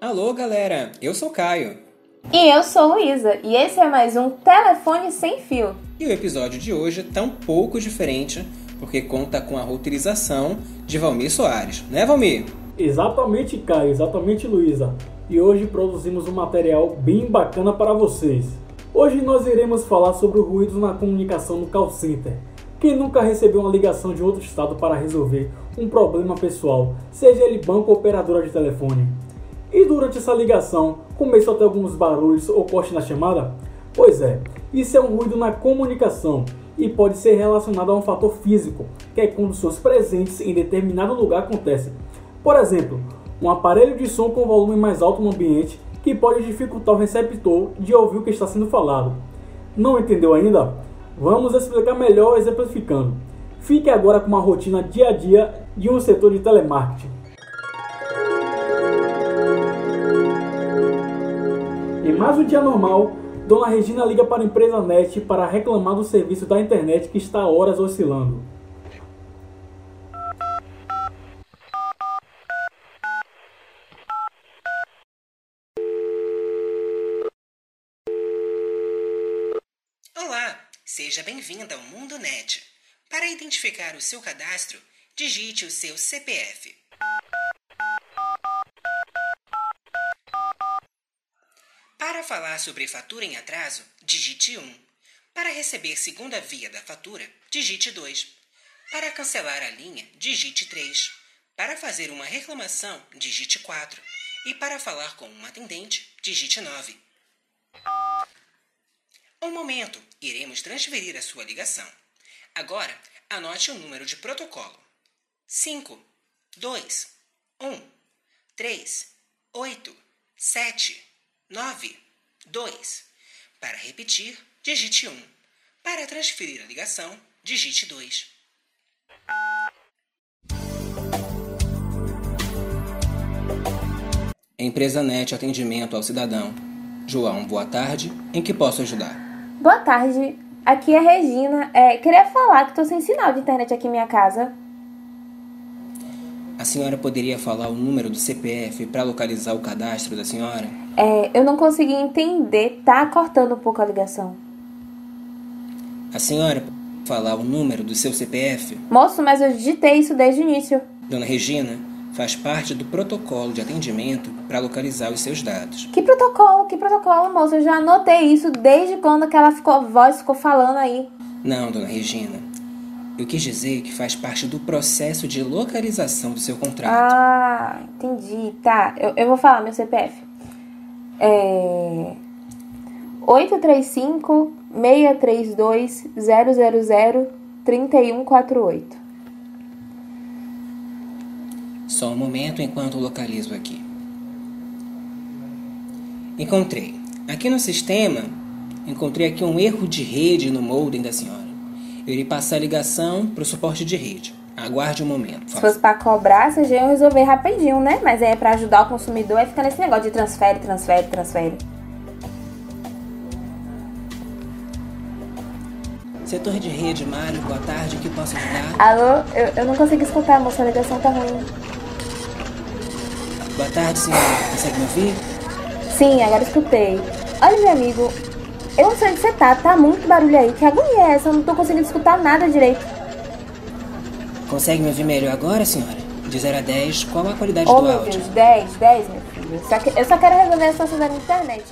Alô, galera! Eu sou Caio. E eu sou Luísa, e esse é mais um Telefone Sem Fio. E o episódio de hoje tá um pouco diferente, porque conta com a roteirização de Valmir Soares, né, Valmir? Exatamente, Caio, exatamente, Luísa. E hoje produzimos um material bem bacana para vocês. Hoje nós iremos falar sobre o ruído na comunicação no call center. Quem nunca recebeu uma ligação de outro estado para resolver um problema pessoal, seja ele banco ou operadora de telefone? E durante essa ligação, começou a ter alguns barulhos ou corte na chamada? Pois é, isso é um ruído na comunicação e pode ser relacionado a um fator físico, que é quando sons presentes em determinado lugar acontecem. Por exemplo, um aparelho de som com volume mais alto no ambiente que pode dificultar o receptor de ouvir o que está sendo falado. Não entendeu ainda? Vamos explicar melhor exemplificando. Fique agora com uma rotina dia a dia de um setor de telemarketing. Mais um dia normal, Dona Regina liga para a empresa NET para reclamar do serviço da internet que está horas oscilando. Olá, seja bem-vinda ao Mundo Net. Para identificar o seu cadastro, digite o seu CPF. Para falar sobre fatura em atraso, digite 1. Para receber segunda via da fatura, digite 2. Para cancelar a linha, digite 3. Para fazer uma reclamação, digite 4. E para falar com um atendente, digite 9. Um momento, iremos transferir a sua ligação. Agora, anote o número de protocolo: 5, 2, 1, 3, 8, 7, 9, 2. Para repetir, digite 1. Para transferir a ligação, digite 2. Empresa NET Atendimento ao Cidadão. João, boa tarde. Em que posso ajudar? Boa tarde, aqui é a Regina. É, queria falar que estou sem sinal de internet aqui em minha casa. A senhora poderia falar o número do CPF para localizar o cadastro da senhora? É, eu não consegui entender, tá cortando um pouco a ligação. A senhora pode falar o número do seu CPF? Moço, mas eu digitei isso desde o início. Dona Regina, faz parte do protocolo de atendimento para localizar os seus dados. Que protocolo, que protocolo, moço? Eu já anotei isso desde quando aquela ficou, voz ficou falando aí. Não, dona Regina. Eu quis dizer que faz parte do processo de localização do seu contrato. Ah, entendi. Tá, eu, eu vou falar meu CPF. É. 835 632 000 3148. Só um momento enquanto localizo aqui. Encontrei. Aqui no sistema, encontrei aqui um erro de rede no modem da senhora. Eu irei passar a ligação para o suporte de rede. Aguarde um momento. Se fosse pra cobrar, vocês já iam resolver rapidinho, né? Mas é pra ajudar o consumidor, aí fica nesse negócio de transfere, transfere, transfere. Setor de rede, Mário, boa tarde. O que posso ajudar? Alô? Eu, eu não consigo escutar, moça, a ligação tá ruim. Boa tarde, senhora. Consegue me ouvir? Sim, agora escutei. Olha, meu amigo, eu não sei onde você tá, tá muito barulho aí. Que agonia é essa? Eu não tô conseguindo escutar nada direito. Consegue me ouvir melhor agora, senhora? De 0 a 10, qual a qualidade Oh, do meu áudio? Deus, 10, 10, meu filho. Só que, eu só quero resolver a situação da internet.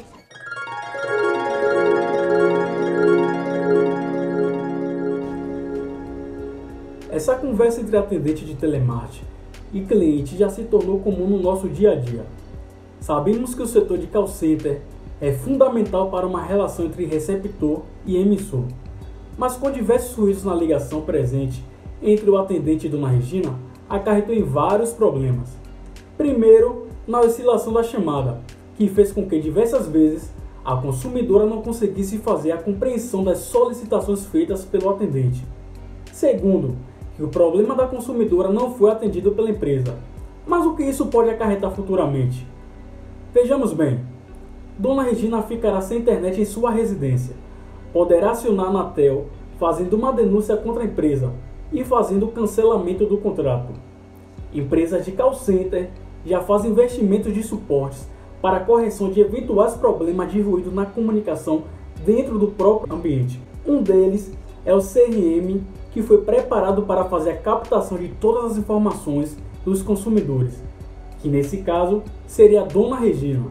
Essa conversa entre atendente de telemarketing e cliente já se tornou comum no nosso dia a dia. Sabemos que o setor de call center é fundamental para uma relação entre receptor e emissor, mas com diversos ruídos na ligação presente entre o atendente e Dona Regina, acarretou em vários problemas. Primeiro, na oscilação da chamada, que fez com que diversas vezes a consumidora não conseguisse fazer a compreensão das solicitações feitas pelo atendente. Segundo, que o problema da consumidora não foi atendido pela empresa. Mas o que isso pode acarretar futuramente? Vejamos bem. Dona Regina ficará sem internet em sua residência. Poderá acionar a Anatel fazendo uma denúncia contra a empresa e fazendo o cancelamento do contrato. Empresas de call center já fazem investimentos de suportes para correção de eventuais problemas de ruído na comunicação dentro do próprio ambiente. Um deles é o CRM, que foi preparado para fazer a captação de todas as informações dos consumidores, que nesse caso seria a Dona Regina.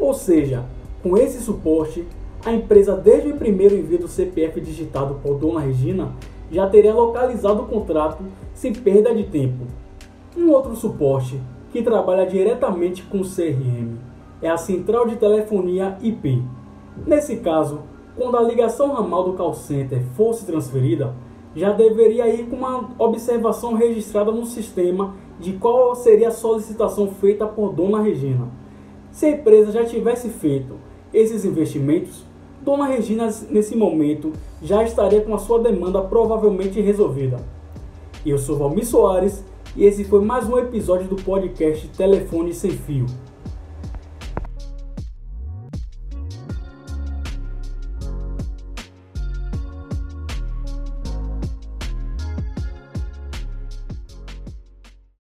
Ou seja, com esse suporte, a empresa desde o primeiro envio do CPF digitado por Dona Regina já teria localizado o contrato sem perda de tempo. Um outro suporte que trabalha diretamente com o CRM é a central de telefonia IP. Nesse caso, quando a ligação ramal do call center fosse transferida, já deveria ir com uma observação registrada no sistema de qual seria a solicitação feita por Dona Regina. Se a empresa já tivesse feito esses investimentos, Dona Regina, nesse momento, já estaria com a sua demanda provavelmente resolvida. Eu sou Valmir Soares e esse foi mais um episódio do podcast Telefone Sem Fio.